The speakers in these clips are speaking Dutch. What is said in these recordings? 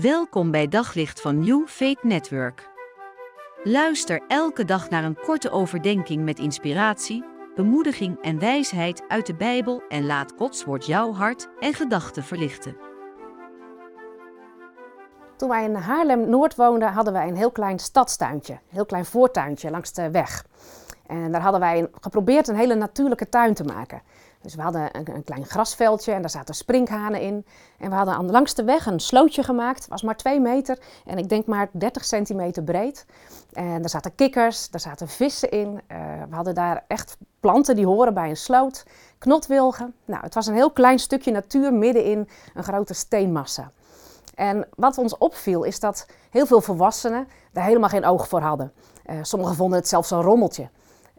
Welkom bij Daglicht van New Faith Network. Luister elke dag naar een korte overdenking met inspiratie, bemoediging en wijsheid uit de Bijbel en laat Gods woord jouw hart en gedachten verlichten. Toen wij in Haarlem-Noord woonden, hadden wij een heel klein stadstuintje, een heel klein voortuintje langs de weg. En daar hadden wij geprobeerd een hele natuurlijke tuin te maken. Dus we hadden een, een, klein grasveldje en daar zaten sprinkhanen in. En we hadden aan de langste weg een slootje gemaakt. Was maar 2 meter en ik denk maar 30 centimeter breed. En daar zaten kikkers, daar zaten vissen in. Uh, we hadden daar echt planten die horen bij een sloot. Knotwilgen. Nou, het was een heel klein stukje natuur midden in een grote steenmassa. En wat ons opviel is dat heel veel volwassenen daar helemaal geen oog voor hadden. Uh, sommigen vonden het zelfs een rommeltje.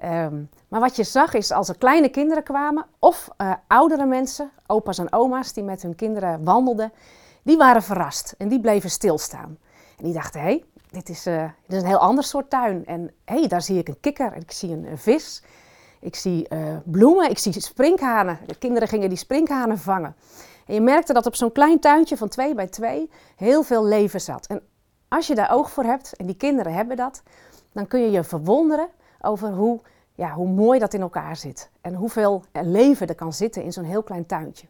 Um, maar wat je zag is als er kleine kinderen kwamen of uh, oudere mensen, opa's en oma's die met hun kinderen wandelden, die waren verrast en die bleven stilstaan. En die dachten, hé, hey, dit, is, uh, dit is een heel ander soort tuin. En hé, hey, daar zie ik een kikker en ik zie een, vis. Ik zie uh, bloemen, ik zie sprinkhanen. De kinderen gingen die sprinkhanen vangen. En je merkte dat op zo'n klein tuintje van twee bij twee heel veel leven zat. En als je daar oog voor hebt, en die kinderen hebben dat, dan kun je je verwonderen over hoe, ja, hoe mooi dat in elkaar zit. En hoeveel leven er kan zitten in zo'n heel klein tuintje.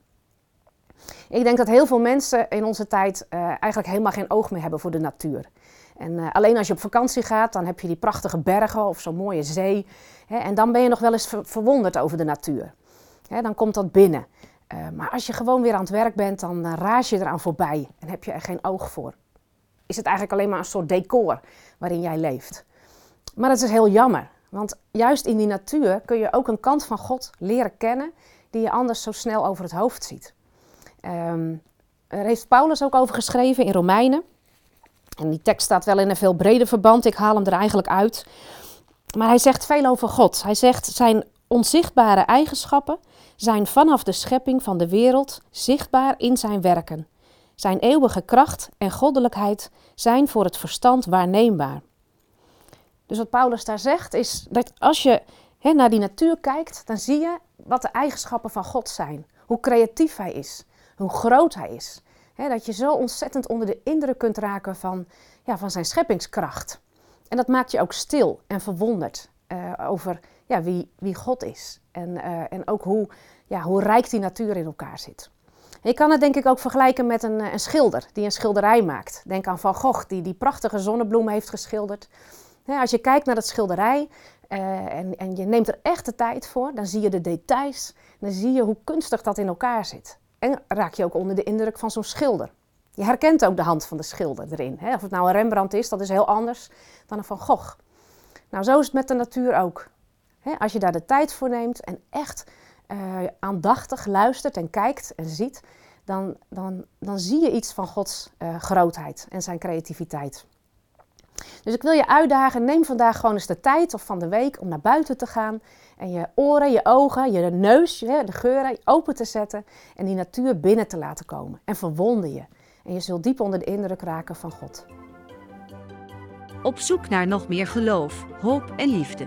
Ik denk dat heel veel mensen in onze tijd uh, eigenlijk helemaal geen oog meer hebben voor de natuur. En uh, alleen als je op vakantie gaat, dan heb je die prachtige bergen of zo'n mooie zee. Hè, en dan ben je nog wel eens ver verwonderd over de natuur. Hè, dan komt dat binnen. Uh, maar als je gewoon weer aan het werk bent, dan raas je eraan voorbij en heb je er geen oog voor. Is het eigenlijk alleen maar een soort decor waarin jij leeft. Maar het is heel jammer, want juist in die natuur kun je ook een kant van God leren kennen die je anders zo snel over het hoofd ziet. Um, er heeft Paulus ook over geschreven in Romeinen. En die tekst staat wel in een veel breder verband. Ik haal hem er eigenlijk uit. Maar hij zegt veel over God. Hij zegt zijn onzichtbare eigenschappen zijn vanaf de schepping van de wereld zichtbaar in zijn werken. Zijn eeuwige kracht en goddelijkheid zijn voor het verstand waarneembaar. Dus wat Paulus daar zegt is dat als je naar die natuur kijkt, dan zie je wat de eigenschappen van God zijn. Hoe creatief hij is, hoe groot hij is. Dat je zo ontzettend onder de indruk kunt raken van, ja, van zijn scheppingskracht. En dat maakt je ook stil en verwonderd uh, over ja, wie, wie God is. En, uh, en ook hoe, ja, hoe rijk die natuur in elkaar zit. Je kan het denk ik ook vergelijken met een, een schilder die een schilderij maakt. Denk aan Van Gogh die die prachtige zonnebloem heeft geschilderd. Als je kijkt naar dat schilderij uh, en, je neemt er echt de tijd voor, dan zie je de details. Dan zie je hoe kunstig dat in elkaar zit. En raak je ook onder de indruk van zo'n schilder. Je herkent ook de hand van de schilder erin. Of het nou een Rembrandt is, dat is heel anders dan een Van Gogh. Nou, zo is het met de natuur ook. Als je daar de tijd voor neemt en echt uh, aandachtig luistert en kijkt en ziet, dan, dan, dan zie je iets van Gods uh, grootheid en zijn creativiteit. Dus ik wil je uitdagen, neem vandaag gewoon eens de tijd of van de week om naar buiten te gaan en je oren, je ogen, je neus, de geuren open te zetten en die natuur binnen te laten komen. En verwonder je. En je zult diep onder de indruk raken van God. Op zoek naar nog meer geloof, hoop en liefde.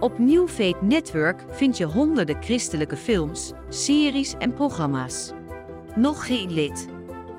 Op New Faith Network vind je honderden christelijke films, series en programma's. Nog geen lid?